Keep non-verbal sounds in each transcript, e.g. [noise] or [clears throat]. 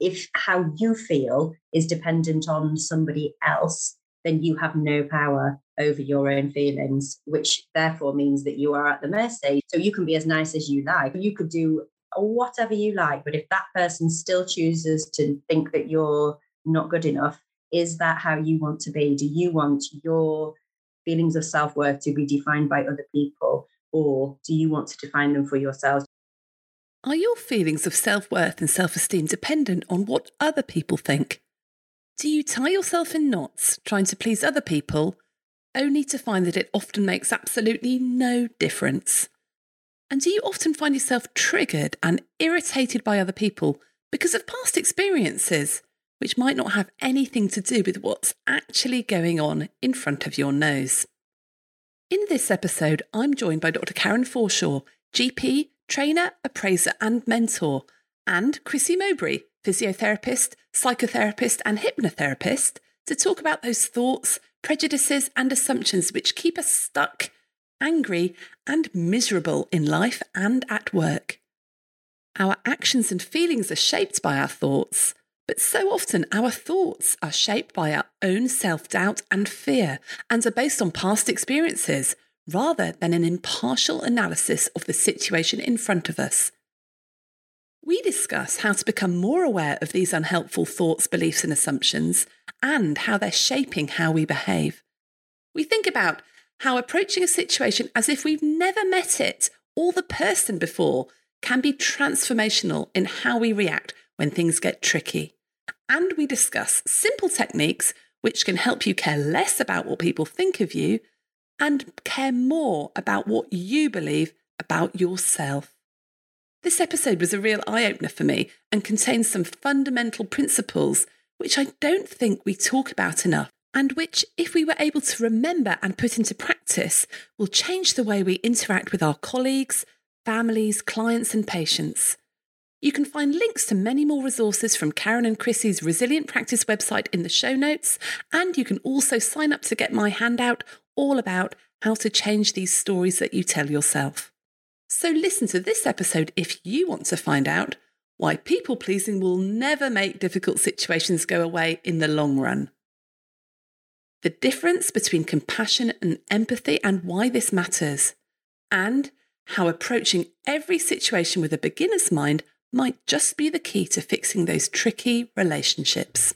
if how you feel is dependent on somebody else, then you have no power over your own feelings, which therefore means that you are at the mercy. So you can be as nice as you like. You could do whatever you like, but if that person still chooses to think that you're not good enough, is that how you want to be? Do you want your feelings of self worth to be defined by other people, or do you want to define them for yourselves? Are your feelings of self worth and self esteem dependent on what other people think? Do you tie yourself in knots trying to please other people, only to find that it often makes absolutely no difference? And do you often find yourself triggered and irritated by other people because of past experiences, which might not have anything to do with what's actually going on in front of your nose? In this episode, I'm joined by Dr. Karen Forshaw, GP, trainer, appraiser, and mentor, and Chrissy Mowbray, physiotherapist, psychotherapist, and hypnotherapist, to talk about those thoughts, prejudices, and assumptions which keep us stuck, angry, and miserable in life and at work. Our actions and feelings are shaped by our thoughts, but so often our thoughts are shaped by our own self doubt and fear and are based on past experiences rather than an impartial analysis of the situation in front of us. We discuss how to become more aware of these unhelpful thoughts, beliefs, and assumptions, and how they're shaping how we behave. We think about how approaching a situation as if we've never met it or the person before can be transformational in how we react when things get tricky. And we discuss simple techniques which can help you care less about what people think of you and care more about what you believe about yourself. This episode was a real eye opener for me and contains some fundamental principles which I don't think we talk about enough, and which, if we were able to remember and put into practice, will change the way we interact with our colleagues, families, clients, and patients. You can find links to many more resources from Karen and Chrissy's Resilient Practice website in the show notes, and you can also sign up to get my handout all about how to change these stories that you tell yourself. So listen to this episode if you want to find out why people pleasing will never make difficult situations go away in the long run. The difference between compassion and empathy and why this matters, and how approaching every situation with a beginner's mind might just be the key to fixing those tricky relationships.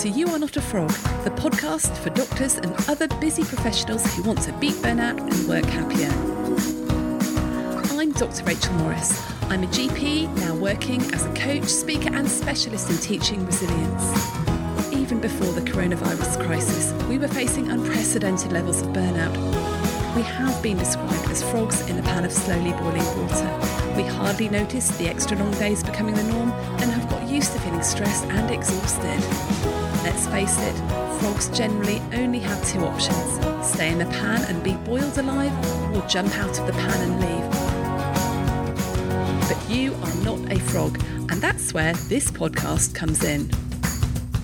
To You Are Not a Frog, the podcast for doctors and other busy professionals who want to beat burnout and work happier. I'm Dr. Rachel Morris. I'm a GP, now working as a coach, speaker, and specialist in teaching resilience. Even before the coronavirus crisis, we were facing unprecedented levels of burnout. We have been described as frogs in a pan of slowly boiling water. We hardly noticed the extra long days becoming the norm and have got used to feeling stressed and exhausted. Let's face it, frogs generally only have two options stay in the pan and be boiled alive, or jump out of the pan and leave. But you are not a frog, and that's where this podcast comes in.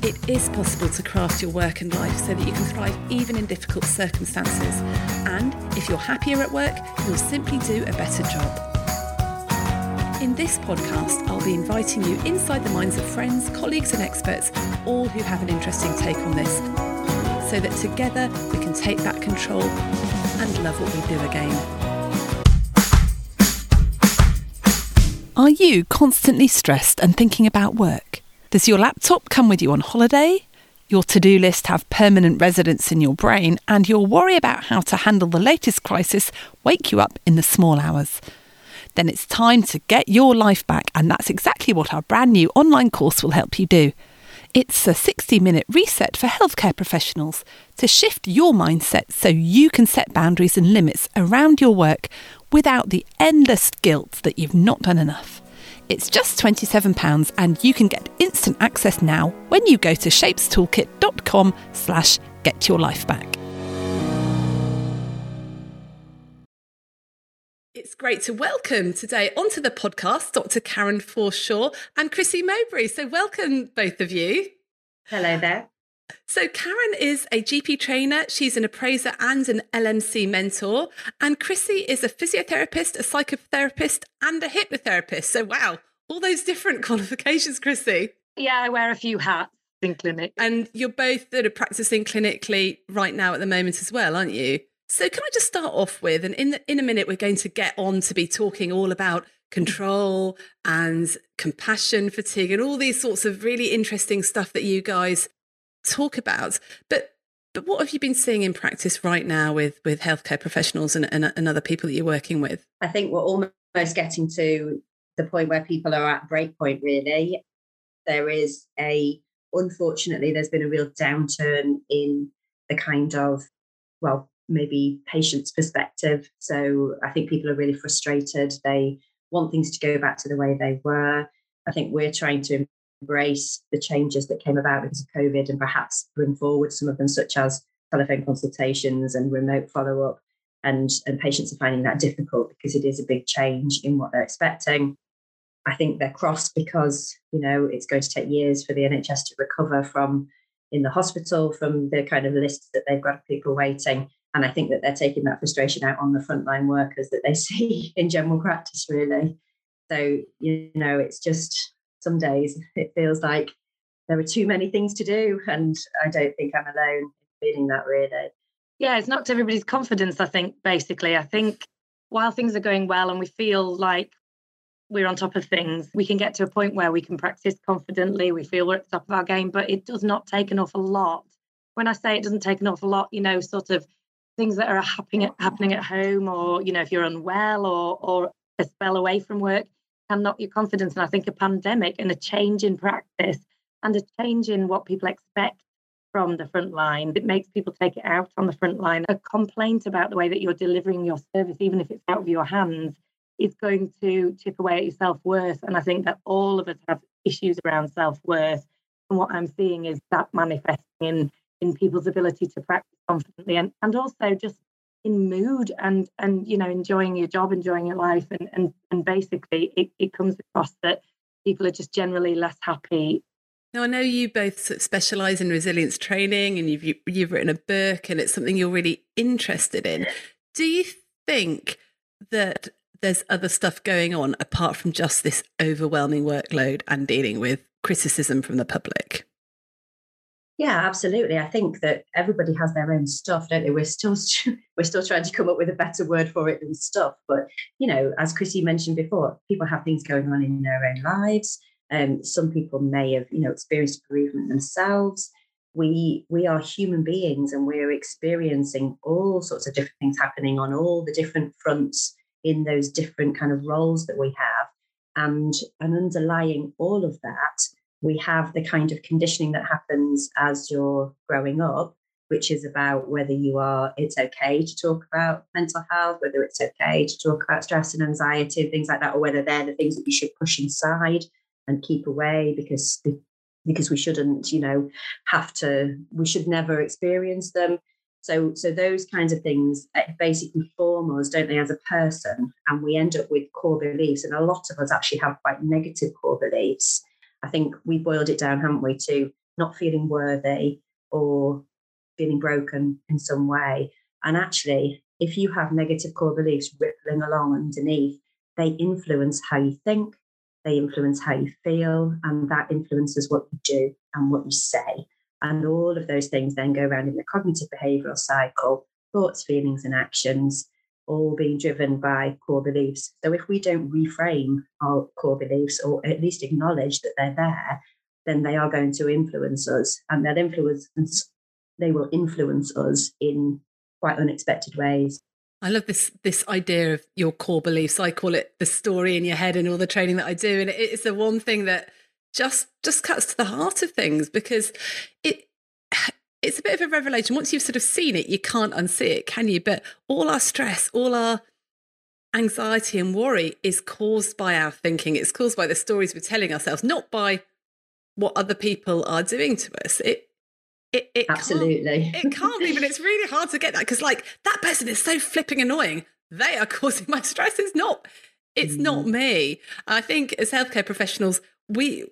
It is possible to craft your work and life so that you can thrive even in difficult circumstances. And if you're happier at work, you'll simply do a better job. In this podcast, I'll be inviting you inside the minds of friends, colleagues, and experts, all who have an interesting take on this, so that together we can take back control and love what we do again. Are you constantly stressed and thinking about work? Does your laptop come with you on holiday? Your to do list have permanent residence in your brain, and your worry about how to handle the latest crisis wake you up in the small hours? Then it's time to get your life back. And that's exactly what our brand new online course will help you do. It's a 60 minute reset for healthcare professionals to shift your mindset so you can set boundaries and limits around your work without the endless guilt that you've not done enough. It's just £27 and you can get instant access now when you go to shapestoolkit.com slash get your life back. It's great to welcome today onto the podcast Dr. Karen Forshaw and Chrissy Mowbray. So, welcome both of you. Hello there. So, Karen is a GP trainer, she's an appraiser and an LMC mentor. And Chrissy is a physiotherapist, a psychotherapist, and a hypnotherapist. So, wow, all those different [laughs] qualifications, Chrissy. Yeah, I wear a few hats in clinic. And you're both that are practicing clinically right now at the moment as well, aren't you? So, can I just start off with, and in, the, in a minute, we're going to get on to be talking all about control and compassion fatigue and all these sorts of really interesting stuff that you guys talk about. But but what have you been seeing in practice right now with with healthcare professionals and, and, and other people that you're working with? I think we're almost getting to the point where people are at breakpoint. Really, there is a unfortunately there's been a real downturn in the kind of well maybe patient's perspective. So I think people are really frustrated. They want things to go back to the way they were. I think we're trying to embrace the changes that came about because of COVID and perhaps bring forward some of them, such as telephone consultations and remote follow up. And, and patients are finding that difficult because it is a big change in what they're expecting. I think they're cross because, you know, it's going to take years for the NHS to recover from in the hospital from the kind of list that they've got of people waiting. And I think that they're taking that frustration out on the frontline workers that they [laughs] see in general practice, really. So, you know, it's just some days it feels like there are too many things to do. And I don't think I'm alone feeling that really. Yeah, it's knocked everybody's confidence, I think, basically. I think while things are going well and we feel like we're on top of things, we can get to a point where we can practice confidently. We feel we're at the top of our game, but it does not take an awful lot. When I say it doesn't take an awful lot, you know, sort of things that are happening at, happening at home, or you know, if you're unwell or or a spell away from work, can knock your confidence. And I think a pandemic and a change in practice and a change in what people expect from the front line, it makes people take it out on the front line. A complaint about the way that you're delivering your service, even if it's out of your hands, is going to chip away at your self worth. And I think that all of us have issues around self worth. And what I'm seeing is that manifesting in in people's ability to practice confidently and, and also just in mood and and you know enjoying your job enjoying your life. And and, and basically it, it comes across that people are just generally less happy. Now i know you both specialize in resilience training and you've you've written a book and it's something you're really interested in. Do you think that there's other stuff going on apart from just this overwhelming workload and dealing with criticism from the public yeah, absolutely. I think that everybody has their own stuff, don't they? We're still [laughs] we're still trying to come up with a better word for it than stuff. But you know, as Chrissy mentioned before, people have things going on in their own lives. Um, some people may have, you know, experienced bereavement themselves. We we are human beings, and we're experiencing all sorts of different things happening on all the different fronts in those different kind of roles that we have. And and underlying all of that we have the kind of conditioning that happens as you're growing up, which is about whether you are, it's okay to talk about mental health, whether it's okay to talk about stress and anxiety and things like that, or whether they're the things that you should push inside and keep away because because we shouldn't, you know, have to, we should never experience them. So, so those kinds of things eh, basically form us, don't they, as a person? And we end up with core beliefs. And a lot of us actually have quite negative core beliefs. I think we boiled it down, haven't we, to not feeling worthy or feeling broken in some way. And actually, if you have negative core beliefs rippling along underneath, they influence how you think, they influence how you feel, and that influences what you do and what you say. And all of those things then go around in the cognitive behavioral cycle thoughts, feelings, and actions all being driven by core beliefs. So if we don't reframe our core beliefs or at least acknowledge that they're there, then they are going to influence us and they'll influence they will influence us in quite unexpected ways. I love this this idea of your core beliefs. I call it the story in your head and all the training that I do. And it's the one thing that just just cuts to the heart of things because it it's a bit of a revelation. Once you've sort of seen it, you can't unsee it, can you? But all our stress, all our anxiety and worry is caused by our thinking. It's caused by the stories we're telling ourselves, not by what other people are doing to us. It it, it absolutely can't, it can't be, but it's really hard to get that because like that person is so flipping annoying. They are [laughs] causing my stress. It's not. It's mm. not me. I think as healthcare professionals, we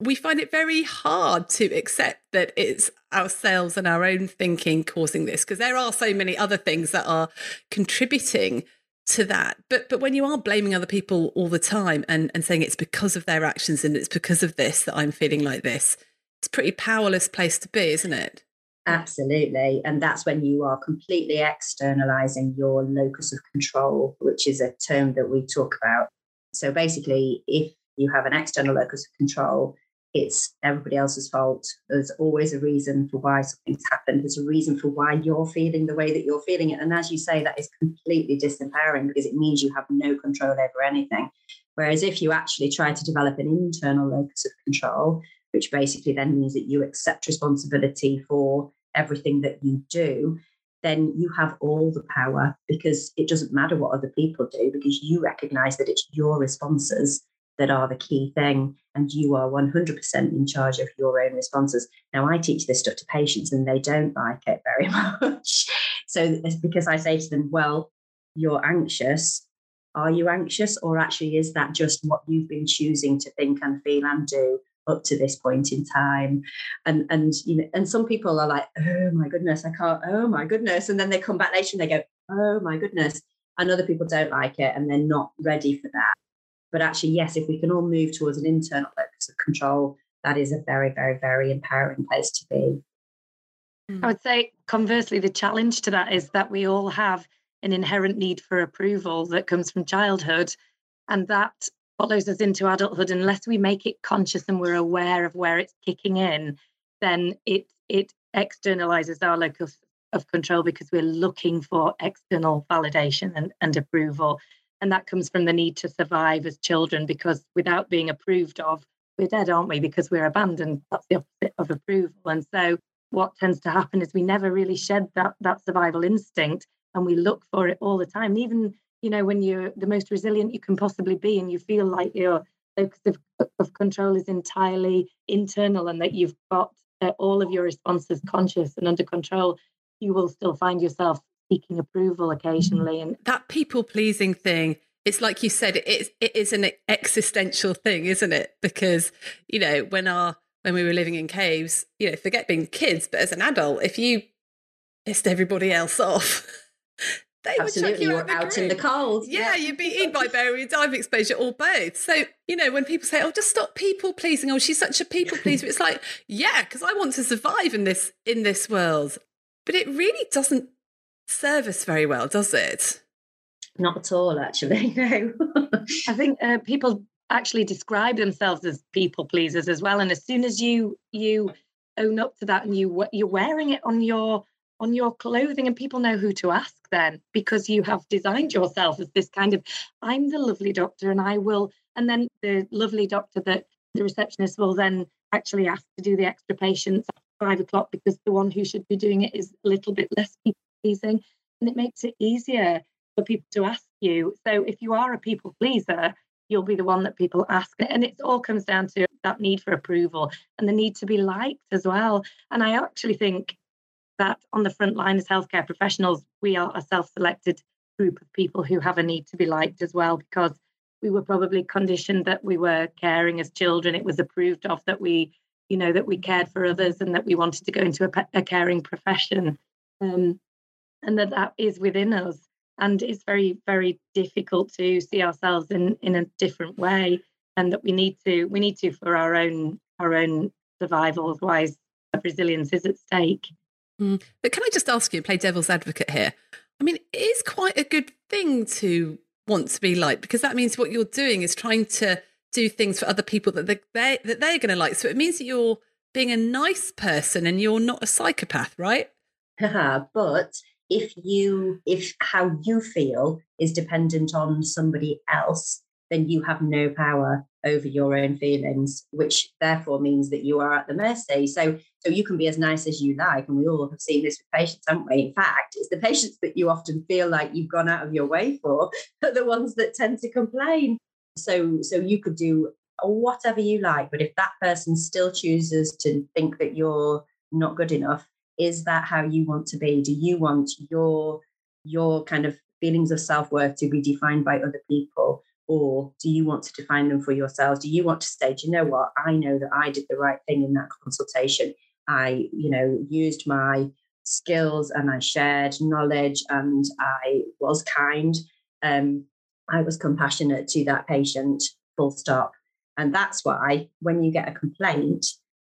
we find it very hard to accept that it's ourselves and our own thinking causing this because there are so many other things that are contributing to that. But but when you are blaming other people all the time and and saying it's because of their actions and it's because of this that I'm feeling like this it's a pretty powerless place to be isn't it? Absolutely. And that's when you are completely externalizing your locus of control which is a term that we talk about. So basically if you have an external locus of control it's everybody else's fault. There's always a reason for why something's happened. There's a reason for why you're feeling the way that you're feeling it. And as you say, that is completely disempowering because it means you have no control over anything. Whereas if you actually try to develop an internal locus of control, which basically then means that you accept responsibility for everything that you do, then you have all the power because it doesn't matter what other people do because you recognize that it's your responses that are the key thing and you are 100% in charge of your own responses. Now i teach this stuff to patients and they don't like it very [laughs] much. So it's because i say to them well you're anxious. Are you anxious? Or actually is that just what you've been choosing to think and feel and do up to this point in time? And and you know and some people are like oh my goodness i can't oh my goodness and then they come back later and they go oh my goodness and other people don't like it and they're not ready for that but actually, yes, if we can all move towards an internal locus of control, that is a very, very, very empowering place to be. Mm. I would say, conversely, the challenge to that is that we all have an inherent need for approval that comes from childhood. And that follows us into adulthood. Unless we make it conscious and we're aware of where it's kicking in, then it it externalizes our locus of control because we're looking for external validation and, and approval. And that comes from the need to survive as children because without being approved of, we're dead, aren't we? Because we're abandoned. That's the opposite of approval. And so what tends to happen is we never really shed that that survival instinct and we look for it all the time. Even, you know, when you're the most resilient you can possibly be and you feel like your locus of, of control is entirely internal and that you've got uh, all of your responses conscious and under control, you will still find yourself seeking approval mm-hmm. occasionally. And that people pleasing thing, it's like you said, it, it is an existential thing, isn't it? Because, you know, when our when we were living in caves, you know, forget being kids, but as an adult, if you pissed everybody else off, [laughs] they Absolutely, would chuck you out, out in the cold. Yeah, yeah. you'd be eaten by barium dive exposure or both. So, you know, when people say, "Oh, just stop people pleasing," "Oh, she's such a people [laughs] pleaser," it's like, yeah, because I want to survive in this in this world. But it really doesn't service very well, does it? Not at all, actually. [laughs] No. I think uh, people actually describe themselves as people pleasers as well, and as soon as you you own up to that and you you're wearing it on your on your clothing and people know who to ask then because you have designed yourself as this kind of i'm the lovely doctor and i will and then the lovely doctor that the receptionist will then actually ask to do the extra patients at five o'clock because the one who should be doing it is a little bit less people pleasing and it makes it easier for people to ask you. So if you are a people pleaser, you'll be the one that people ask. And it all comes down to that need for approval and the need to be liked as well. And I actually think that on the front line as healthcare professionals, we are a self selected group of people who have a need to be liked as well, because we were probably conditioned that we were caring as children. It was approved of that we, you know, that we cared for others and that we wanted to go into a, a caring profession. Um, and that that is within us and it's very very difficult to see ourselves in in a different way and that we need to we need to for our own our own survival otherwise resilience is at stake. Mm. but can i just ask you play devil's advocate here? I mean it is quite a good thing to want to be liked because that means what you're doing is trying to do things for other people that they, they that they're going to like. So it means that you're being a nice person and you're not a psychopath right? [laughs] But if you if how you feel is dependent on somebody else then you have no power over your own feelings which therefore means that you are at the mercy. So so you can be as nice as you like and we all have seen this with patients haven't we? In fact it's the patients that you often feel like you've gone out of your way for [laughs] are the ones that tend to complain. So so you could do whatever you like but if that person still chooses to think that you're not good enough is that how you want to be do you want your your kind of feelings of self-worth to be defined by other people Or do you want to define them for yourselves? Do you want to say, do you know what? I know that I did the right thing in that consultation. I, you know, used my skills and I shared knowledge and I was kind. Um, I was compassionate to that patient, full stop. And that's why when you get a complaint,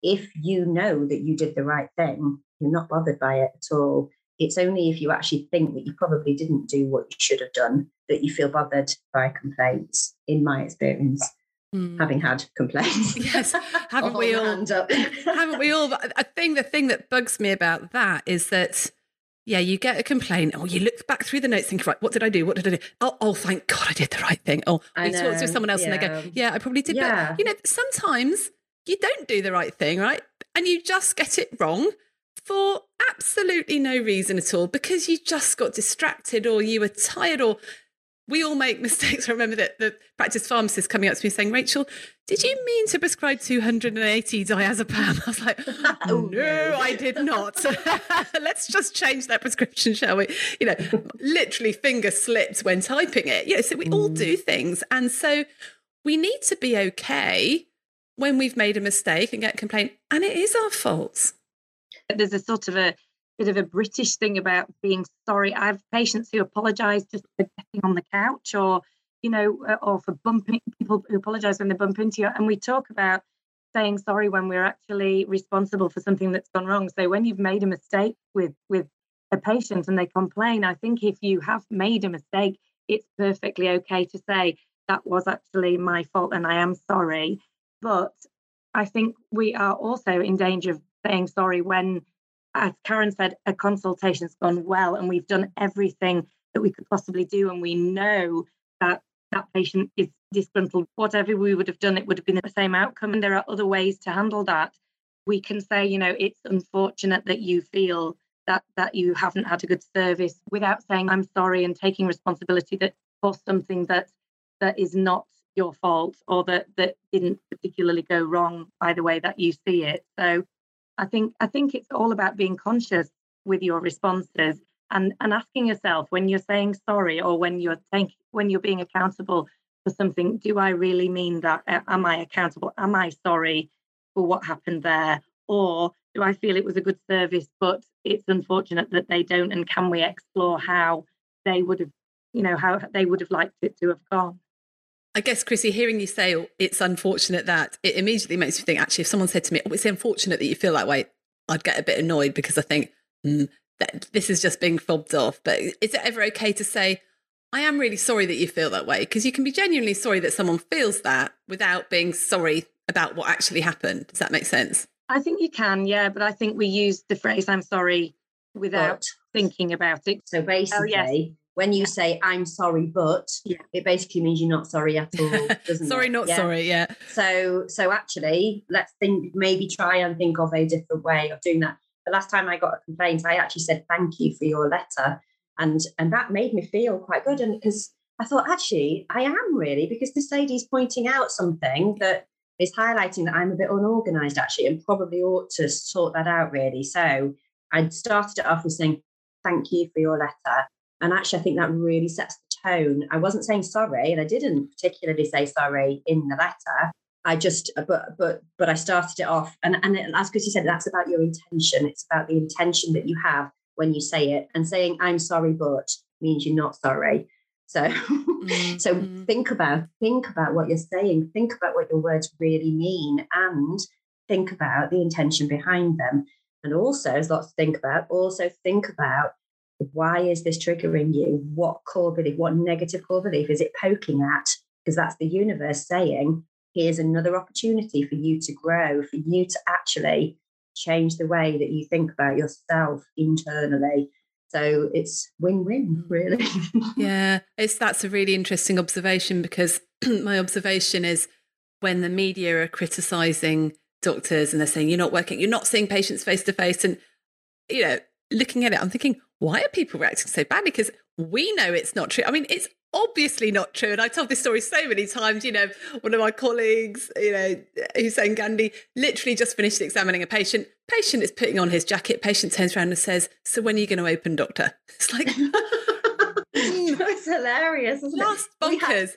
if you know that you did the right thing, you're not bothered by it at all. It's only if you actually think that you probably didn't do what you should have done that you feel bothered by complaints, in my experience. Mm. Having had complaints, [laughs] yes, [laughs] haven't we all? haven't we all? I think the thing that bugs me about that is that yeah, you get a complaint. Oh, you look back through the notes, think, right, what did I do? What did I do? Oh, oh thank God I did the right thing. Oh, I you talk to someone else yeah. and they go, yeah, I probably did. Yeah. But, you know, sometimes you don't do the right thing, right? And you just get it wrong for absolutely no reason at all because you just got distracted or you were tired or we all make [laughs] mistakes. I remember that the practice pharmacist coming up to me saying, Rachel, did you mean to prescribe 280 diazepam? [laughs] I was like, [laughs] oh, no, I did not. Let's just change that prescription, shall we? You know, literally finger slipped when typing it. You know, so we mm. all do things. And so we need to be okay when we've made a mistake and get a complaint. And it is our fault. There's a sort of a bit of a British thing about being sorry. I have patients who apologise just for getting on the couch or, you know, uh, or for bumping people who apologise when they bump into you. And we talk about saying sorry when we're actually responsible for something that's gone wrong. So when you've made a mistake with with a patient and they complain, I think if you have made a mistake, it's perfectly okay to say that was actually my fault and I am sorry. But I think we are also in danger of saying sorry when as Karen said, a consultation's gone well and we've done everything that we could possibly do. And we know that that patient is disgruntled. Whatever we would have done, it would have been the same outcome. And there are other ways to handle that. We can say, you know, it's unfortunate that you feel that that you haven't had a good service without saying I'm sorry and taking responsibility that for something that that is not your fault or that that didn't particularly go wrong by the way that you see it. So I think I think it's all about being conscious with your responses and and asking yourself when you're saying sorry or when you're when you're being accountable for something do I really mean that? Am I accountable? Am I sorry for what happened there? Or do I feel it was a good service but it's unfortunate that they don't? And can we explore how they would have you know how they would have liked it to have gone I guess, Chrissy, hearing you say oh, it's unfortunate that it immediately makes me think actually, if someone said to me, oh, it's unfortunate that you feel that way, I'd get a bit annoyed because I think mm, that this is just being fobbed off. But is it ever okay to say, I am really sorry that you feel that way? Because you can be genuinely sorry that someone feels that without being sorry about what actually happened. Does that make sense? I think you can, yeah. But I think we use the phrase I'm sorry without but, thinking about it. So basically, oh, yes when you say I'm sorry, but yeah. it basically means you're not sorry at all, [laughs] doesn't sorry, it? not yeah. sorry, yeah. So so actually, let's think maybe try and think of a different way of doing that. The last time I got a complaint, I actually said thank you for your letter. And and that made me feel quite good. And because I thought, actually, I am really, because this lady's pointing out something that is highlighting that I'm a bit unorganized actually and probably ought to sort that out really. So I started it off with saying, Thank you for your letter. And actually, I think that really sets the tone. I wasn't saying sorry, and I didn't particularly say sorry in the letter. I just, uh, but but but I started it off, and and as Chrissy said, that's about your intention. It's about the intention that you have when you say it, and saying "I'm sorry, but" means you're not sorry. So, [laughs] mm-hmm. so think about think about what you're saying. Think about what your words really mean, and think about the intention behind them. And also, there's lots to think about. Also, think about why is this triggering you? What core belief, what negative core belief is it poking at? Because that's the universe saying, here's another opportunity for you to grow, for you to actually change the way that you think about yourself internally. So it's win-win, mm. really. [laughs] yeah, it's that's a really interesting observation because [clears throat] my observation is when the media are criticizing doctors and they're saying you're not working, you're not seeing patients face to face, and you know, looking at it, I'm thinking, why are people reacting so badly? Because we know it's not true. I mean, it's obviously not true. And I told this story so many times. You know, one of my colleagues, you know, Hussain Gandhi, literally just finished examining a patient. Patient is putting on his jacket. Patient turns around and says, So when are you going to open, doctor? [laughs] It's like, [laughs] it's hilarious. Isn't Last it? bonkers.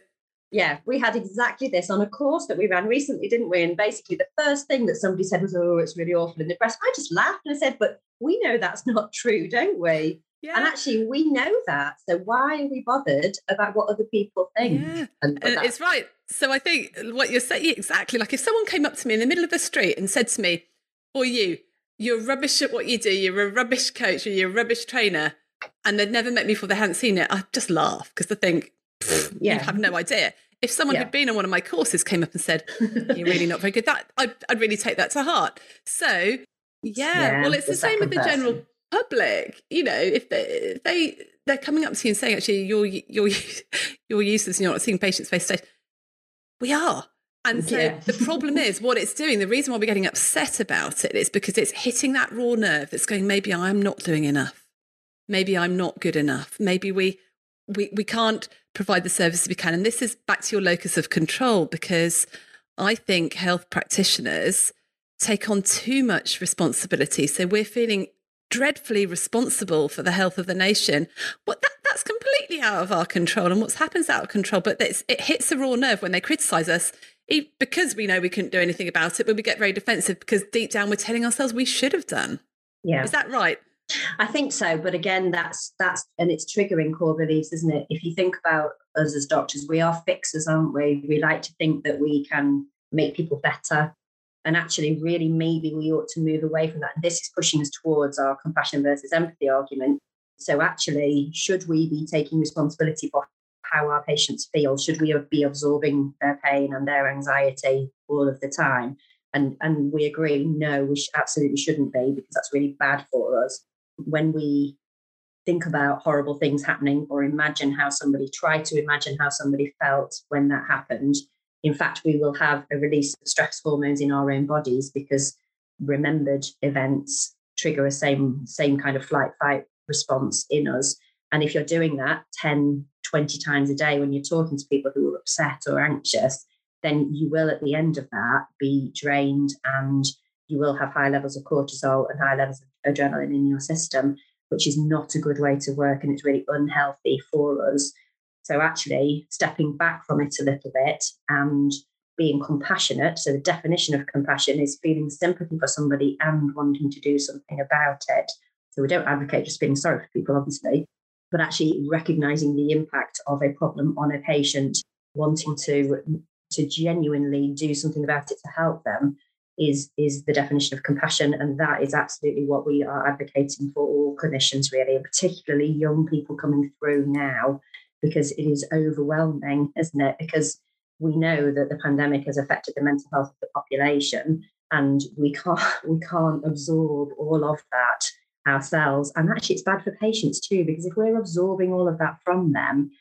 Yeah, we had exactly this on a course that we ran recently, didn't we? And basically, the first thing that somebody said was, "Oh, it's really awful in the press." I just laughed and I said, "But we know that's [laughs] not true, don't we?" Yeah. And actually, we know that. So why are we bothered about what other people think? Yeah. And, and it's right. So I think what you're saying exactly like if someone came up to me in the middle of the street and said to me, "Or you, you're rubbish at what you do. You're a rubbish coach or you're a rubbish trainer," and they'd never met me before they hadn't seen it, I'd just laugh because I think yeah. you have no idea. If someone yeah. who'd been on one of my courses came up and said, "You're really not very good," that I'd, I'd really take that to heart. So yeah, yeah well, it's the, the same with the person. general public. You know, if they, if they they're coming up to you and saying, "Actually, you're you're [laughs] you're useless and you're not seeing patients face to face," we are. And so yeah. the problem is what it's doing. The reason why we're getting upset about it is because it's hitting that raw nerve that's going, maybe I'm not doing enough. Maybe I'm not good enough. Maybe we we we can't provide the services we can. And this is back to your locus of control because I think health practitioners take on too much responsibility. So we're feeling dreadfully responsible for the health of the nation. What that, that's completely out of our control, and what's happens out of control. But it hits the raw nerve when they criticise us, because we know we couldn't do anything about it. But we get very defensive because deep down we're telling ourselves we should have done. Yeah, is that right? I think so, but again, that's that's and it's triggering core beliefs, isn't it? If you think about us as doctors, we are fixers, aren't we? We like to think that we can make people better and actually really maybe we ought to move away from that. And this is pushing us towards our compassion versus empathy argument. So actually should we be taking responsibility for how our patients feel? Should we be absorbing their pain and their anxiety all of the time? And and we agree no we absolutely shouldn't be because that's really bad for us when we think about horrible things happening or imagine how somebody tried to imagine how somebody felt when that happened in fact, we will have a release of stress hormones in our own bodies because remembered events trigger a same same kind of flight fight response in us. And if you're doing that 10, 20 times a day when you're talking to people who are upset or anxious, then you will at the end of that be drained and you will have high levels of cortisol and high levels of adrenaline in your system, which is not a good way to work and it's really unhealthy for us. So, actually, stepping back from it a little bit and being compassionate. So, the definition of compassion is feeling sympathy for somebody and wanting to do something about it. So, we don't advocate just feeling sorry for people, obviously, but actually recognizing the impact of a problem on a patient, wanting to, to genuinely do something about it to help them is is the definition of compassion and that is absolutely what we are advocating for all clinicians really and particularly young people coming through now because it is overwhelming, isn't it? Because we know that the pandemic has affected the mental health of the population, and we can't [laughs] we can't absorb all of that ourselves. And actually, it's bad for patients too, because if we're absorbing all of that from them,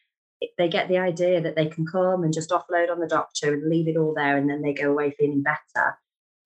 they get the idea that they can come and just offload on the doctor and leave it all there, and then they go away feeling better.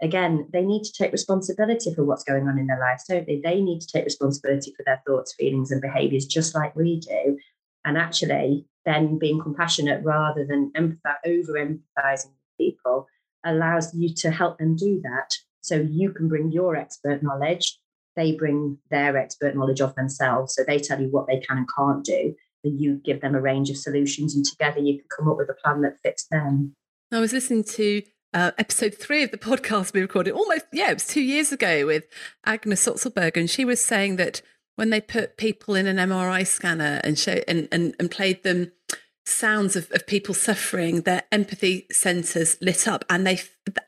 Again, they need to take responsibility for what's going on in their lives, don't they? They need to take responsibility for their thoughts, feelings, and behaviors, just like we do and actually then being compassionate rather than empathize, over empathizing with people allows you to help them do that. So you can bring your expert knowledge, they bring their expert knowledge of themselves. So they tell you what they can and can't do, and you give them a range of solutions, and together you can come up with a plan that fits them. I was listening to uh, episode three of the podcast we recorded almost, yeah, it was two years ago with Agnes Otzelberger, and she was saying that when they put people in an MRI scanner and show and, and, and played them sounds of, of people suffering, their empathy centers lit up and they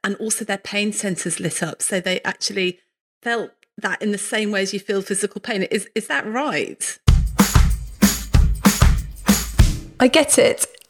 and also their pain centers lit up. So they actually felt that in the same way as you feel physical pain. Is is that right? I get it.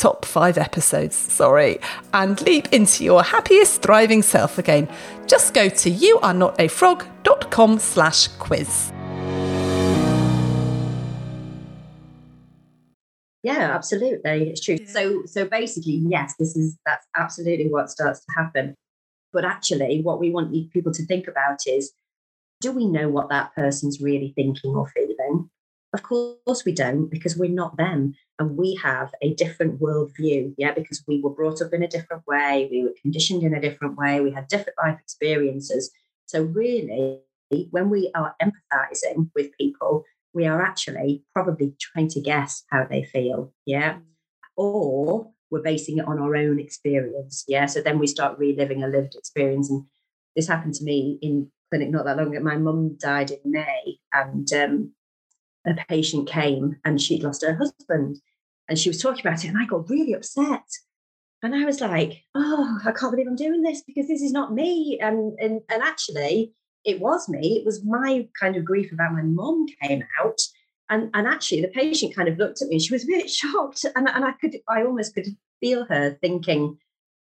top five episodes, sorry, and leap into your happiest, thriving self again. Just go to youarenotafrog.com slash quiz. Yeah, absolutely. It's true. So so basically, yes, this is that's absolutely what starts to happen. But actually, what we want people to think about is do we know what that person's really thinking or feeling? Of course, we don't because we're not them and we have a different worldview. Yeah, because we were brought up in a different way, we were conditioned in a different way, we had different life experiences. So, really, when we are empathizing with people, we are actually probably trying to guess how they feel. Yeah. Mm. Or we're basing it on our own experience. Yeah. So then we start reliving a lived experience. And this happened to me in clinic not that long ago. My mum died in May and um, a patient came and she'd lost her husband and she was talking about it and I got really upset. And I was like, oh, I can't believe I'm doing this because this is not me. And, and, and actually, it was me. It was my kind of grief about my mom came out. And, and actually, the patient kind of looked at me. She was a bit [laughs] shocked, and, and I could, I almost could feel her thinking,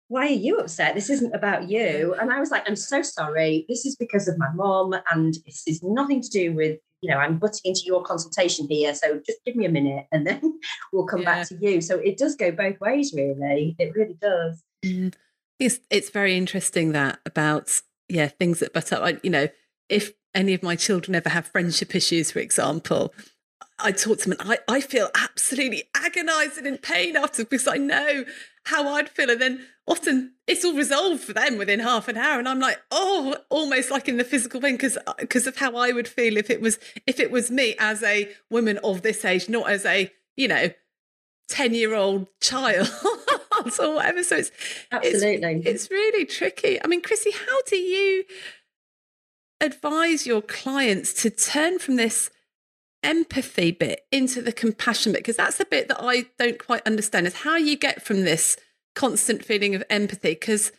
"Why are you upset? This isn't about you." And I was like, "I'm so sorry. This is because of my mom, and this is nothing to do with you know, I'm butting into your consultation here. So just give me a minute and then [laughs] we'll come yeah. back to you. So it does go both ways, really. It really does. Mm. It's, it's very interesting that about, yeah, things that butt up. you know, if any of my children ever have friendship issues, for example, I talk to them and I, I feel absolutely agonized and in pain after because I know how I'd feel. And then often it's all resolved for them within half an hour. And I'm like, oh, almost like in the physical pain because because of how I would feel if it was if it was me as a woman of this age, not as a, you know, 10 year old child [laughs] or whatever. So it's absolutely it's, it's really tricky. I mean, Chrissy, how do you advise your clients to turn from this empathy bit into the compassion bit because that's the bit that I don't quite understand is how you get from this constant feeling of empathy because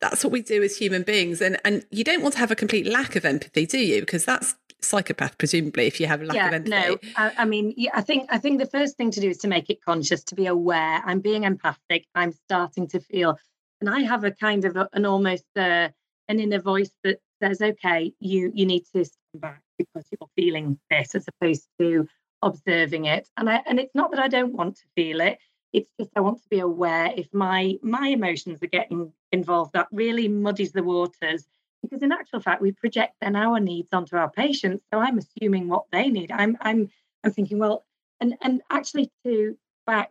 that's what we do as human beings and and you don't want to have a complete lack of empathy do you? Because that's psychopath presumably if you have a lack yeah, of empathy. no I, I mean yeah, i think i think the first thing to do is to make it conscious to be aware. I'm being empathic i'm starting to feel and i have a kind of a, an almost uh, an inner voice that says okay you you need to stand back because you're feeling this as opposed to observing it. And I and it's not that I don't want to feel it. It's just I want to be aware if my my emotions are getting involved. That really muddies the waters because in actual fact we project then our needs onto our patients. So I'm assuming what they need. I'm I'm I'm thinking well, and and actually to back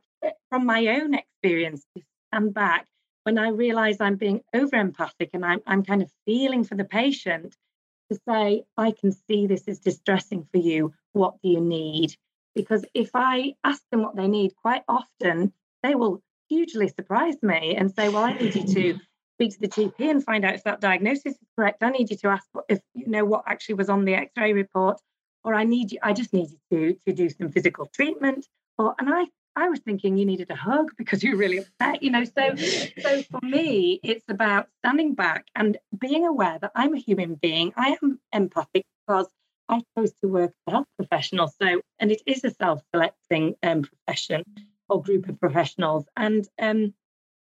from my own experience to stand back when I realize I'm being over empathic and I'm I'm kind of feeling for the patient to say, I can see this is distressing for you. What do you need? Because if I ask them what they need, quite often they will hugely surprise me and say, Well, I need you to speak to the GP and find out if that diagnosis is correct. I need you to ask if you know what actually was on the X-ray report, or I need you, I just need you to, to do some physical treatment. Or and I I was thinking you needed a hug because you're really upset, you know. So, so for me, it's about standing back and being aware that I'm a human being. I am empathic because I chose to work as a health professional. So, and it is a self-selecting um, profession or group of professionals, and um,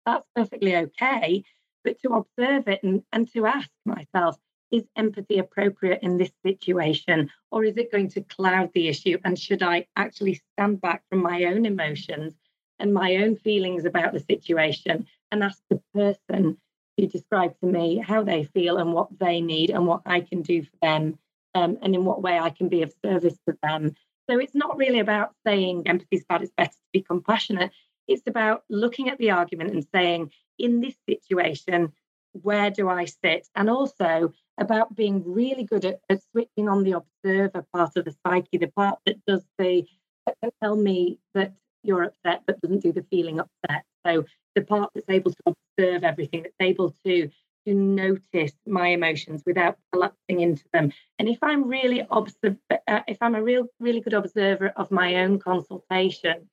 that's perfectly okay. But to observe it and, and to ask myself, is empathy appropriate in this situation or is it going to cloud the issue? And should i actually stand back from my own emotions and my own feelings about the situation and ask the person to describe to me how they feel and what they need and what i can do for them um, and in what way i can be of service to them? So it's not really about saying empathy is bad it's better to be compassionate. It's about looking at the argument and saying in this situation where do I sit? And also about being really good at, at switching on the observer part of the psyche, the part that does the that can tell me that you're upset but doesn't do the feeling upset. So the part that's able to observe everything, that's able to to notice my emotions without collapsing into them. And if I'm really observe, uh, if I'm a real really good observer of my own consultation,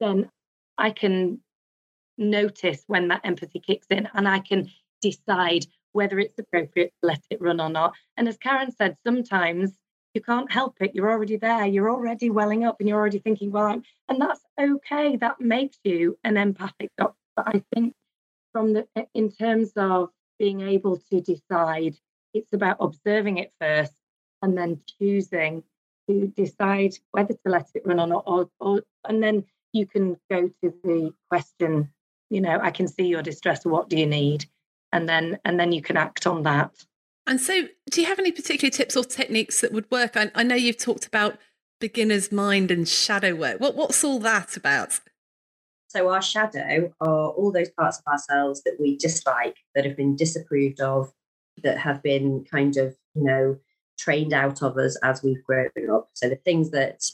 then I can notice when that empathy kicks in, and I can decide whether it's appropriate to let it run or not. And as Karen said, sometimes you can't help it. You're already there. You're already welling up and you're already thinking, well, I'm, and that's okay. That makes you an empathic doctor. But I think from the, in terms of being able to decide, it's about observing it first and then choosing to decide whether to let it run or not, or, or and then you can go to the question, you know, I can see your distress. What do you need? And then and then you can act on that. And so, do you have any particular tips or techniques that would work? I, I know you've talked about beginner's mind and shadow work. What, what's all that about? So, our shadow are all those parts of ourselves that we dislike, that have been disapproved of, that have been kind of, you know, trained out of us as we've grown up. So, the things that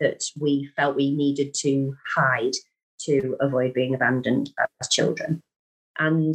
that we felt we needed to hide to avoid being abandoned as children. And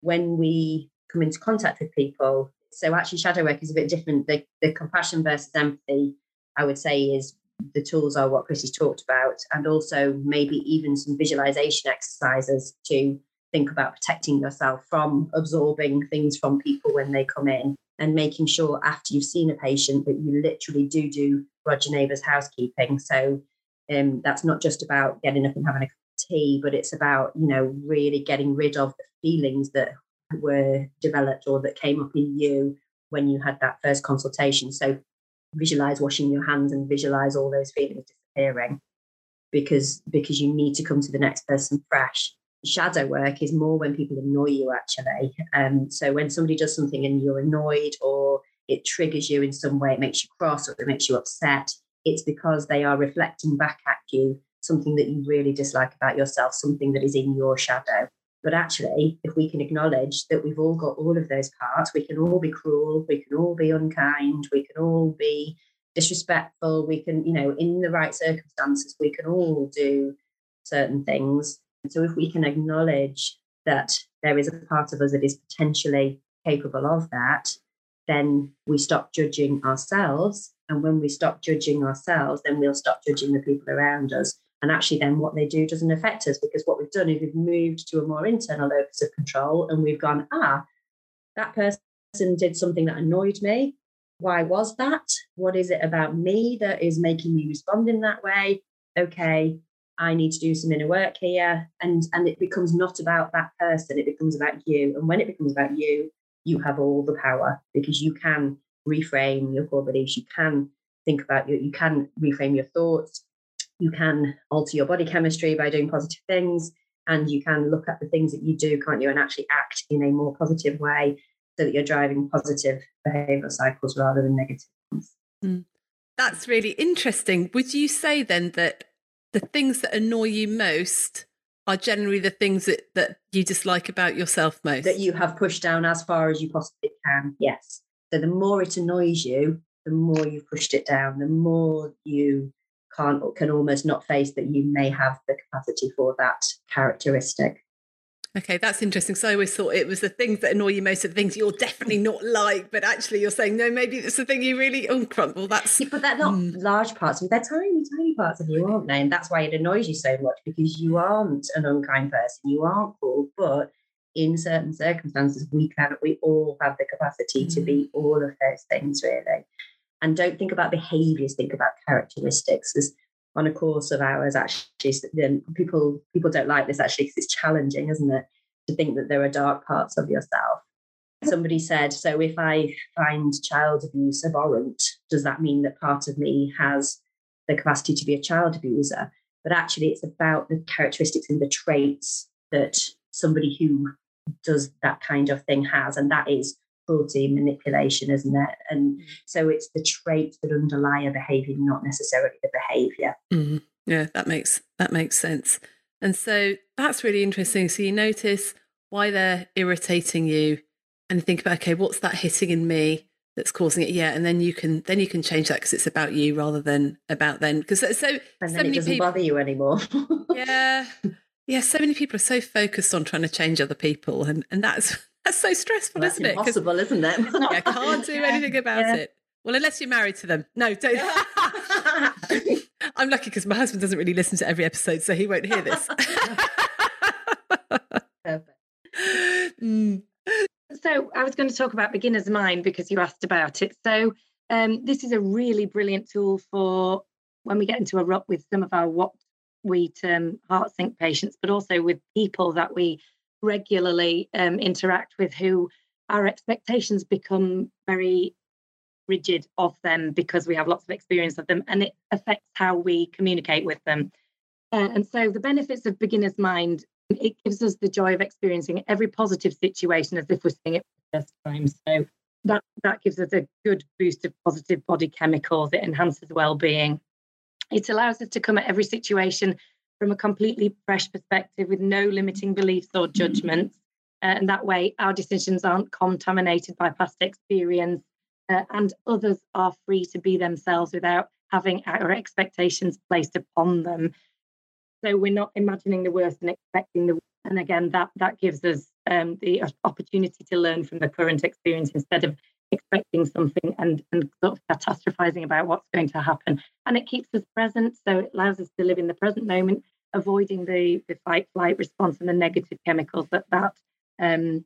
when we come into contact with people, so actually shadow work is a bit different. The, the compassion versus empathy, I would say, is the tools are what Chrissy's talked about, and also maybe even some visualization exercises to think about protecting yourself from absorbing things from people when they come in and making sure after you've seen a patient that you literally do do Roger Neighbour's housekeeping. So um, that's not just about getting up and having a but it's about, you know, really getting rid of the feelings that were developed or that came up in you when you had that first consultation. So visualize washing your hands and visualize all those feelings disappearing because because you need to come to the next person fresh shadow work is more when people annoy you actually um so when somebody does something and you're annoyed or it triggers you in some way it makes you cross or it makes you upset it's because they are reflecting back at you something that you really dislike about yourself something that is in your shadow but actually, if we can acknowledge that we've all got all of those parts, we can all be cruel, we can all be unkind, we can all be disrespectful, we can, you know, in the right circumstances, we can all do certain things. So if we can acknowledge that there is a part of us that is potentially capable of that, then we stop judging ourselves. And when we stop judging ourselves, then we'll stop judging the people around us. And actually, then what they do doesn't affect us because what we've done is we've moved to a more internal locus of control and we've gone, ah, that person did something that annoyed me. Why was that? What is it about me that is making me respond in that way? Okay, I need to do some inner work here. And, and it becomes not about that person, it becomes about you. And when it becomes about you, you have all the power because you can reframe your core beliefs, you can think about you, you can reframe your thoughts, you can alter your body chemistry by doing positive things and you can look at the things that you do can't you and actually act in a more positive way so that you're driving positive behavioral cycles rather than negative ones. Mm. that's really interesting. Would you say then that the things that annoy you most are generally the things that, that you dislike about yourself most? That you have pushed down as far as you possibly can yes. So the more it annoys you the more you've pushed it down the more you can't can almost not face that you may have the capacity for that characteristic. Okay, that's interesting. So I always thought it was the things that annoy you most of the things you're definitely not like, but actually you're saying no, maybe it's the thing you really uncrumble. That's yeah, but they're not mm. large parts of you. They're tiny, tiny parts of you, aren't they? And that's why it annoys you so much because you aren't an unkind person, you aren't cool, but in certain circumstances we can we all have the capacity mm. to be all of those things really and don't think about behaviors think about characteristics As on a course of ours actually then people people don't like this actually because it's challenging isn't it? To think that there are dark parts of yourself. Somebody said so if i find child abuse abhorrent does that mean that part of me has the capacity to be a child abuser? But actually it's about the characteristics and the traits that somebody who does that kind of thing has and that is cruelty, manipulation, isn't it? And mm. so it's the traits that underlie a behavior, not necessarily the behavior. Mm. Yeah, that makes that makes sense. And so that's really interesting. So you notice why they're irritating you and think about okay, what's that hitting in me that's causing it? Yeah, and then you can then you can change that because it's about you rather than about them. Because so, so and then so it doesn't people, bother you anymore. [laughs] yeah. Yeah, so many people are so focused on trying to change other people, and, and that's that's so stressful, well, isn't it? It's impossible, isn't it? I can't [laughs] do anything about yeah. it. Well, unless you're married to them. No, don't. [laughs] I'm lucky because my husband doesn't really listen to every episode, so he won't hear this. [laughs] Mm. So I was going to talk about beginner's mind because you asked about it. So um, this is a really brilliant tool for when we get into a rut with some of our what we term heartsink patients, but also with people that we regularly um, interact with who our expectations become very rigid of them because we have lots of experience of them and it affects how we communicate with them. Uh, and so the benefits of beginner's mind it gives us the joy of experiencing every positive situation as if we're seeing it for the first time. So that that gives us a good boost of positive body chemicals. It enhances well-being. It allows us to come at every situation from a completely fresh perspective with no limiting beliefs or judgments. Uh, and that way, our decisions aren't contaminated by past experience, uh, and others are free to be themselves without having our expectations placed upon them. So we're not imagining the worst and expecting the worst. And again, that that gives us um, the opportunity to learn from the current experience instead of expecting something and, and sort of catastrophizing about what's going to happen. And it keeps us present. So it allows us to live in the present moment, avoiding the, the fight flight response and the negative chemicals that that, um,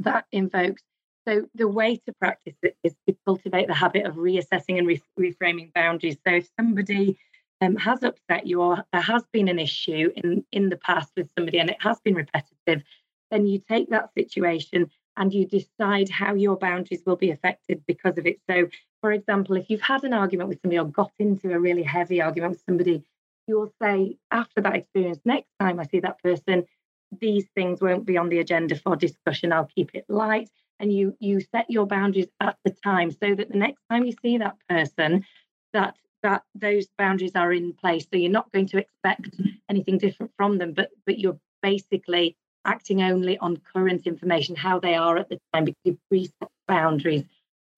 that invokes. So the way to practice it is to cultivate the habit of reassessing and re- reframing boundaries. So if somebody um, has upset you or there has been an issue in, in the past with somebody and it has been repetitive, then you take that situation and you decide how your boundaries will be affected because of it. So, for example, if you've had an argument with somebody or got into a really heavy argument with somebody, you'll say after that experience, next time I see that person, these things won't be on the agenda for discussion. I'll keep it light. And you you set your boundaries at the time so that the next time you see that person, that that those boundaries are in place. So you're not going to expect anything different from them, but but you're basically acting only on current information, how they are at the time, because you've reset boundaries.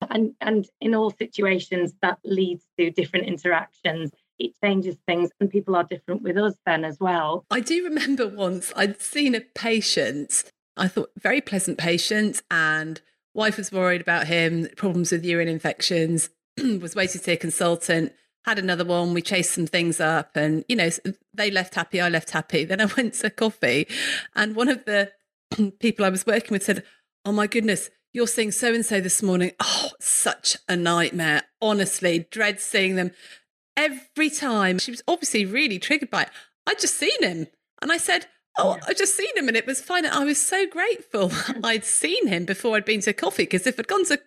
And, and in all situations, that leads to different interactions. It changes things, and people are different with us then as well. I do remember once I'd seen a patient, I thought very pleasant patient, and wife was worried about him, problems with urine infections, [clears throat] was waiting to see a consultant had another one. We chased some things up, and you know, they left happy. I left happy. [laughs] Then I went to coffee, and one of the [clears throat] people I was working with said, "Oh my goodness, you're seeing so and so this morning. Oh, such a nightmare. Honestly, dread seeing them every time." She was obviously really triggered by it. I'd just seen him, and I said. Oh, I just seen him and it was fine. I was so grateful [laughs] I'd seen him before I'd been to coffee because if I'd gone to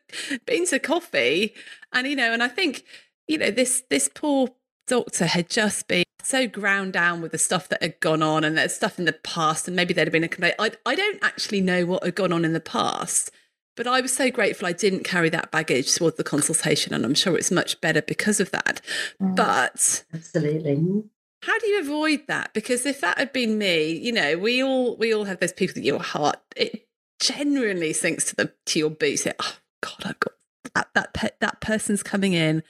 been to coffee and you know, and I think you know, this this poor doctor had just been so ground down with the stuff that had gone on and that stuff in the past, and maybe there'd have been a complaint. I, I don't actually know what had gone on in the past, but I was so grateful I didn't carry that baggage towards the consultation, and I'm sure it's much better because of that. Mm, but absolutely. How do you avoid that? Because if that had been me, you know, we all we all have those people that your heart it genuinely sinks to the to your boots. oh God, I've got that that pe- that person's coming in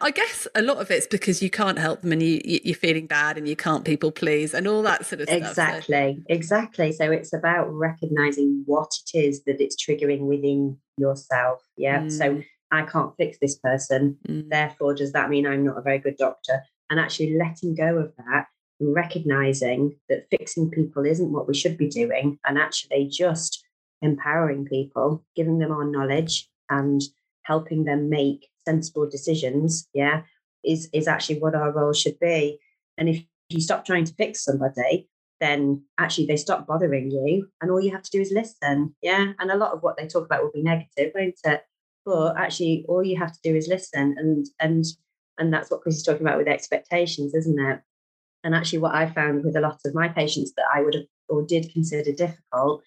I guess a lot of it's because you can't help them and you, you're feeling bad and you can't people please and all that sort of stuff. Exactly, exactly. So it's about recognizing what it is that it's triggering within yourself. Yeah. Mm. So I can't fix this person. Mm. Therefore, does that mean I'm not a very good doctor? And actually letting go of that and recognizing that fixing people isn't what we should be doing and actually just empowering people, giving them our knowledge and helping them make sensible decisions, yeah, is is actually what our role should be. And if you stop trying to fix somebody, then actually they stop bothering you, and all you have to do is listen, yeah. And a lot of what they talk about will be negative, won't it? But actually, all you have to do is listen, and and and that's what Chris is talking about with expectations, isn't it? And actually, what I found with a lot of my patients that I would have or did consider difficult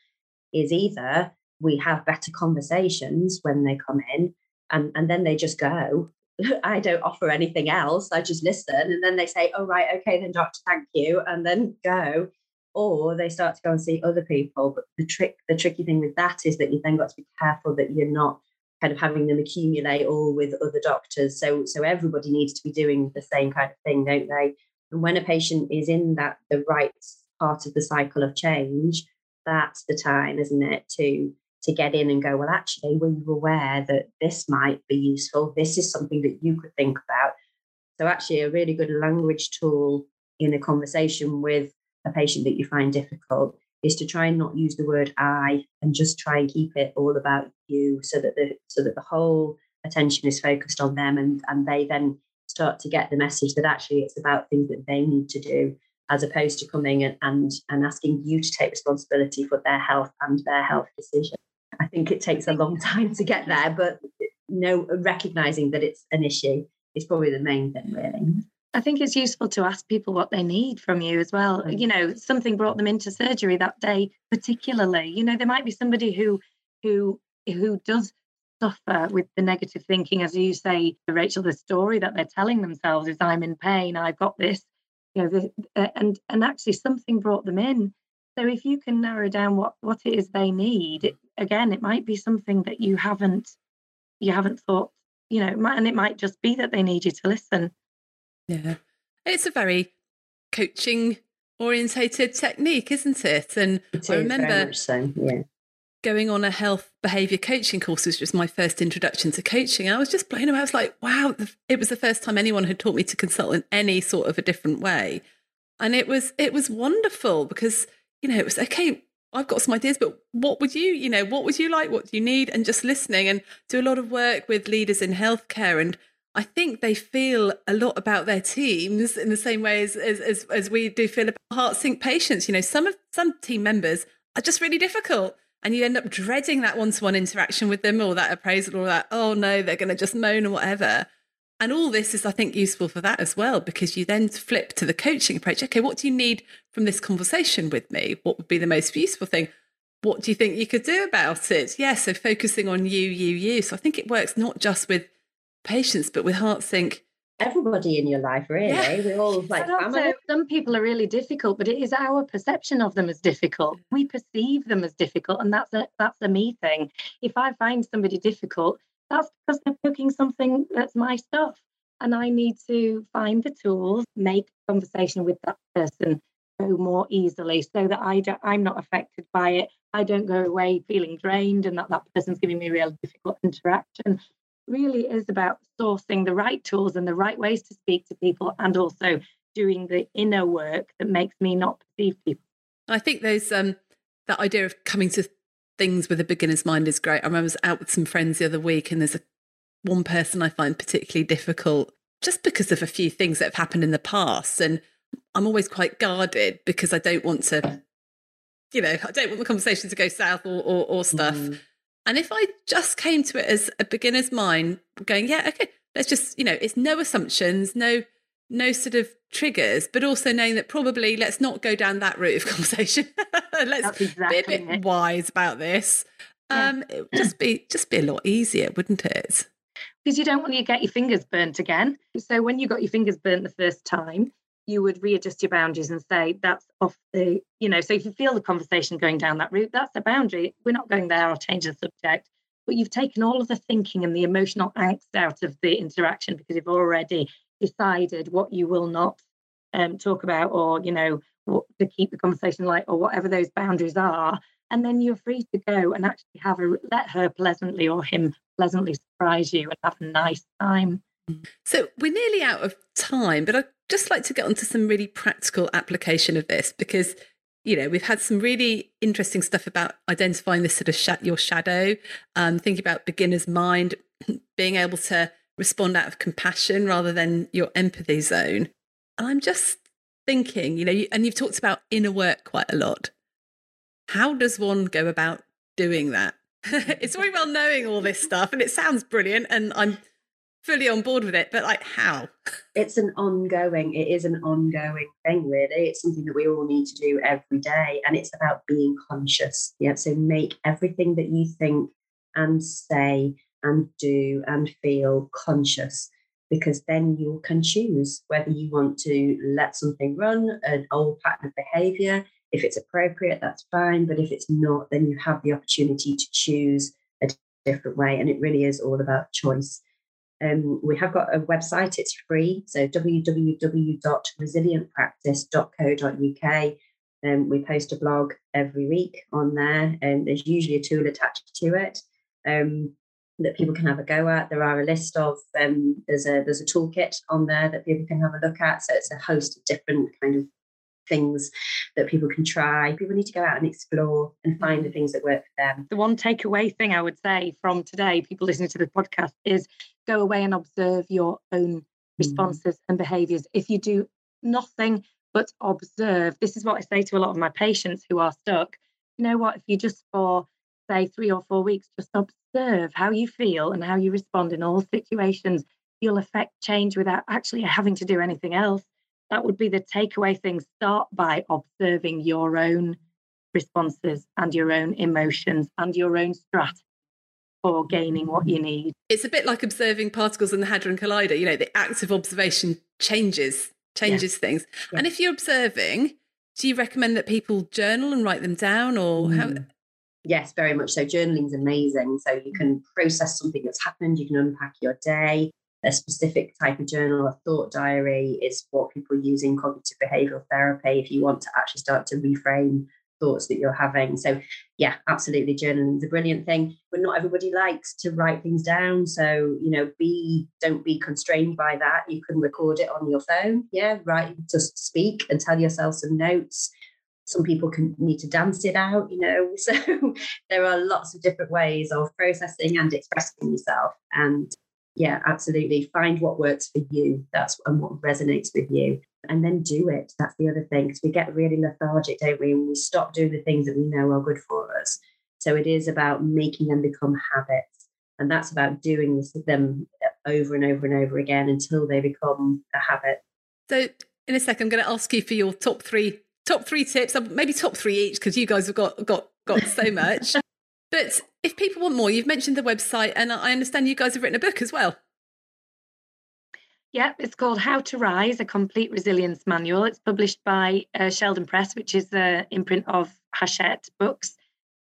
is either we have better conversations when they come in and and then they just go [laughs] I don't offer anything else. I just listen. And then they say, oh, right, okay, then, doctor, thank you. And then go. Or they start to go and see other people. But the trick, the tricky thing with that is that you then got to be careful that you're not kind of having them accumulate all with other doctors. So, so everybody needs to be doing the same kind of thing, don't they? And when a patient is in that the right part of the cycle of change, that's the time, isn't it, to to get in and go, well, actually, were you aware that this might be useful? This is something that you could think about. So, actually, a really good language tool in a conversation with a patient that you find difficult is to try and not use the word I and just try and keep it all about you so that the so that the whole attention is focused on them and, and they then start to get the message that actually it's about things that they need to do as opposed to coming and, and, and asking you to take responsibility for their health and their health decision. I think it takes a long time to get there, but no, recognizing that it's an issue is probably the main thing, really. I think it's useful to ask people what they need from you as well. Mm. You know, something brought them into surgery that day, particularly. You know, there might be somebody who who who does suffer with the negative thinking, as you say, Rachel. The story that they're telling themselves is, "I'm in pain. I've got this." You know, the, uh, and and actually something brought them in. So if you can narrow down what what it is they need, it, again, it might be something that you haven't you haven't thought. You know, and it might just be that they need you to listen. Yeah. It's a very coaching orientated technique, isn't it? And it I remember so, yeah. going on a health behavior coaching course, which was my first introduction to coaching. I was just blown away. I was like, wow, it was the first time anyone had taught me to consult in any sort of a different way. And it was it was wonderful because, you know, it was okay, I've got some ideas, but what would you, you know, what would you like? What do you need? And just listening and do a lot of work with leaders in healthcare and I think they feel a lot about their teams in the same way as, as, as, as we do feel about heartsink patients. You know, some of some team members are just really difficult and you end up dreading that one-to-one interaction with them or that appraisal or that, oh no, they're going to just moan or whatever. And all this is, I think, useful for that as well, because you then flip to the coaching approach. Okay, what do you need from this conversation with me? What would be the most useful thing? What do you think you could do about it? Yeah, so focusing on you, you, you. So I think it works not just with patients, but with Heartsink, everybody in your life, really. Yeah. We're all like family. Some people are really difficult, but it is our perception of them as difficult. We perceive them as difficult, and that's a that's a me thing. If I find somebody difficult, that's because they're cooking something that's my stuff, and I need to find the tools, make conversation with that person go more easily, so that I don't, I'm not affected by it. I don't go away feeling drained, and that that person's giving me real difficult interaction really is about sourcing the right tools and the right ways to speak to people and also doing the inner work that makes me not perceive people. I think those um that idea of coming to things with a beginner's mind is great. I remember I was out with some friends the other week and there's a one person I find particularly difficult just because of a few things that have happened in the past. And I'm always quite guarded because I don't want to, you know, I don't want the conversation to go south or or, or stuff. Mm. And if I just came to it as a beginner's mind, going, yeah, okay, let's just, you know, it's no assumptions, no, no sort of triggers, but also knowing that probably let's not go down that route of [laughs] conversation. let's exactly be a bit it. wise about this. Yeah. Um, it would just be just be a lot easier, wouldn't it? Because you don't want to get your fingers burnt again. So when you got your fingers burnt the first time, you would readjust your boundaries and say that's off the you know so if you feel the conversation going down that route that's a boundary we're not going there I'll change the subject but you've taken all of the thinking and the emotional angst out of the interaction because you've already decided what you will not um, talk about or you know what, to keep the conversation light or whatever those boundaries are and then you're free to go and actually have a let her pleasantly or him pleasantly surprise you and have a nice time. So we're nearly out of time, but I'd just like to get onto some really practical application of this because you know we've had some really interesting stuff about identifying this sort of sh- your shadow, um, thinking about beginner's mind, [clears throat] being able to respond out of compassion rather than your empathy zone. And I'm just thinking, you know, you, and you've talked about inner work quite a lot. How does one go about doing that? [laughs] it's very well knowing all this stuff, and it sounds brilliant, and I'm fully on board with it, but like how? It's an ongoing, it is an ongoing thing, really. It's something that we all need to do every day. And it's about being conscious. Yeah. So make everything that you think and say and do and feel conscious because then you can choose whether you want to let something run, an old pattern of behavior. If it's appropriate, that's fine. But if it's not, then you have the opportunity to choose a different way. And it really is all about choice. Um, we have got a website, it's free. So www.resilientpractice.co.uk. Um, we post a blog every week on there, and there's usually a tool attached to it um, that people can have a go at. There are a list of um, there's a there's a toolkit on there that people can have a look at. So it's a host of different kind of things that people can try. People need to go out and explore and find the mm-hmm. things that work for them. The one takeaway thing I would say from today, people listening to the podcast, is go away and observe your own mm. responses mm. and behaviors. If you do nothing but observe, this is what I say to a lot of my patients who are stuck. You know what? If you just for say three or four weeks, just observe how you feel and how you respond in all situations. you'll affect change without actually having to do anything else. That would be the takeaway thing. Start by observing your own responses and your own emotions and your own strategy for gaining what you need. It's a bit like observing particles in the Hadron Collider. You know, the act of observation changes changes yeah. things. Yeah. And if you're observing, do you recommend that people journal and write them down or mm. how? Yes, very much so. Journaling is amazing. So you can process something that's happened, you can unpack your day. A specific type of journal, a thought diary, is what people use in cognitive behavioral therapy if you want to actually start to reframe thoughts that you're having. So, yeah, absolutely, journaling is a brilliant thing. But not everybody likes to write things down. So, you know, be don't be constrained by that. You can record it on your phone. Yeah, write, just speak and tell yourself some notes. Some people can need to dance it out, you know. [laughs] So there are lots of different ways of processing and expressing yourself. And yeah, absolutely. Find what works for you. That's and what resonates with you and then do it. That's the other thing because we get really lethargic, don't we? And we stop doing the things that we know are good for us. So it is about making them become habits. And that's about doing this with them over and over and over again until they become a habit. So in a second, I'm going to ask you for your top three top three tips, maybe top three each, because you guys have got got got so [laughs] much. but if people want more, you've mentioned the website, and I understand you guys have written a book as well. Yep, it's called How to Rise, a complete resilience manual. It's published by uh, Sheldon Press, which is the imprint of Hachette Books.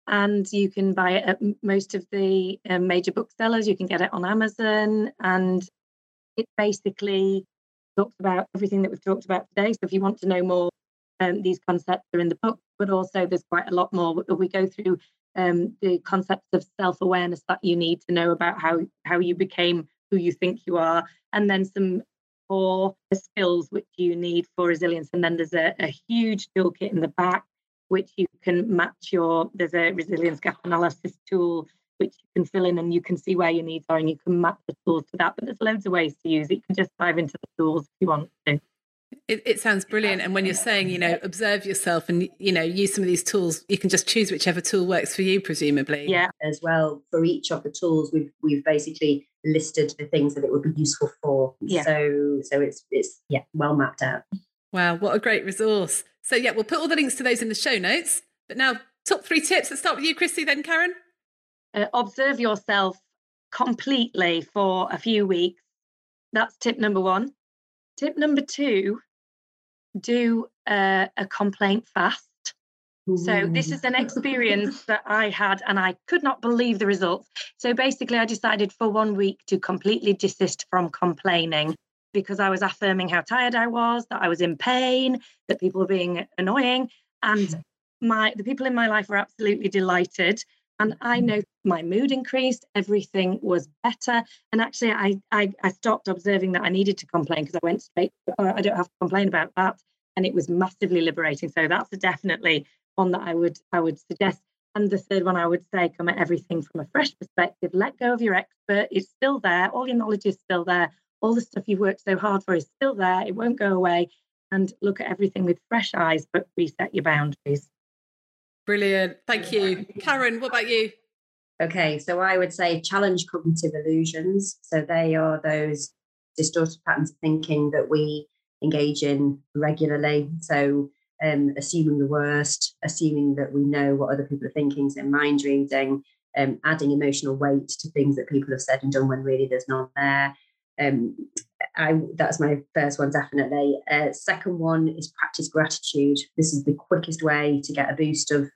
And you can buy it at most of the uh, major booksellers. You can get it on Amazon. And it basically talks about everything that we've talked about today. So if you want to know more, um, these concepts are in the book, but also there's quite a lot more. We go through um, the concepts of self awareness that you need to know about how, how you became who you think you are, and then some core skills which you need for resilience. And then there's a, a huge toolkit in the back which you can match your there's a resilience gap analysis tool which you can fill in and you can see where your needs are and you can map the tools to that. But there's loads of ways to use it. You can just dive into the tools if you want to. It, it, sounds brilliant. And when you're saying, you know, observe yourself and, you know, use some of these tools, you can just choose whichever tool works for you, presumably. Yeah, as well. For each of the tools, we've we've basically listed the things that it would be useful for. Yeah. So so it's it's yeah, well mapped out. Wow, what a great resource. So yeah, we'll put all the links to those in the show notes. But now top three tips. Let's start with you, Chrissy, then Karen. Uh, observe yourself completely for a few weeks. That's tip number one. Tip number two do a, a complaint fast. So this is an experience that I had and I could not believe the results. So basically I decided for one week to completely desist from complaining because I was affirming how tired I was, that I was in pain, that people were being annoying and [laughs] my the people in my life were absolutely delighted and I know my mood increased, everything was better. And actually, I, I, I stopped observing that I needed to complain because I went straight, oh, I don't have to complain about that. And it was massively liberating. So that's definitely one that I would I would suggest. And the third one I would say, come at everything from a fresh perspective. Let go of your expert. It's still there. All your knowledge is still there. All the stuff you've worked so hard for is still there. It won't go away. And look at everything with fresh eyes, but reset your boundaries. Brilliant. Thank you. Karen, what about you? Okay, so I would say challenge cognitive illusions. So they are those distorted patterns of thinking that we engage in regularly. So um, assuming the worst, assuming that we know what other people are thinking, so mind reading, um, adding emotional weight to things that people have said and done when really there's none there. Um, I, that's my first one, definitely. Uh, second one is practice gratitude. This is the quickest way to get a boost of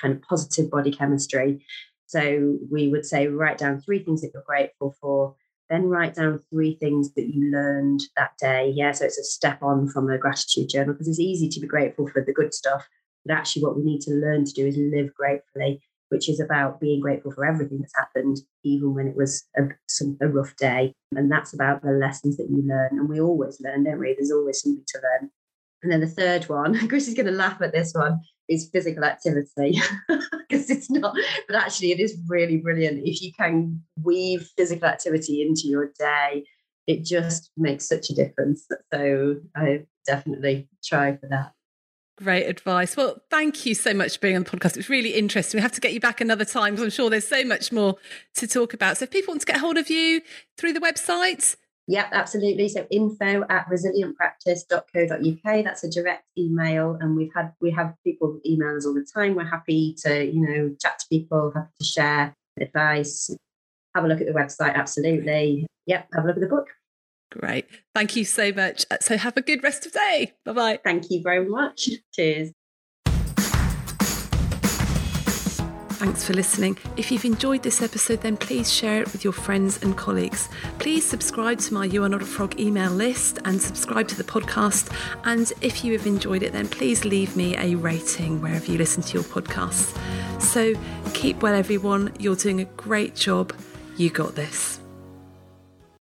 kind of positive body chemistry. So we would say write down three things that you're grateful for, then write down three things that you learned that day. Yeah, so it's a step on from a gratitude journal because it's easy to be grateful for the good stuff, but actually what we need to learn to do is live gratefully, which is about being grateful for everything that's happened, even when it was a, some, a rough day. And that's about the lessons that you learn. And we always learn, don't we? There's always something to learn. And then the third one, [laughs] Chris is going to laugh at this one, is physical activity [laughs] because it's not, but actually it is really brilliant. If you can weave physical activity into your day, it just makes such a difference. So I definitely try for that. Great advice. Well, thank you so much for being on the podcast. It's really interesting. We have to get you back another time because I'm sure there's so much more to talk about. So if people want to get hold of you through the website, Yep, absolutely. So info at resilientpractice.co.uk. That's a direct email. And we've had we have people email us all the time. We're happy to, you know, chat to people, happy to share advice. Have a look at the website, absolutely. Yep, have a look at the book. Great. Thank you so much. Uh, so have a good rest of the day. Bye bye. Thank you very much. Cheers. Thanks for listening. If you've enjoyed this episode, then please share it with your friends and colleagues. Please subscribe to my You Are Not a Frog email list and subscribe to the podcast. And if you have enjoyed it, then please leave me a rating wherever you listen to your podcasts. So keep well, everyone. You're doing a great job. You got this.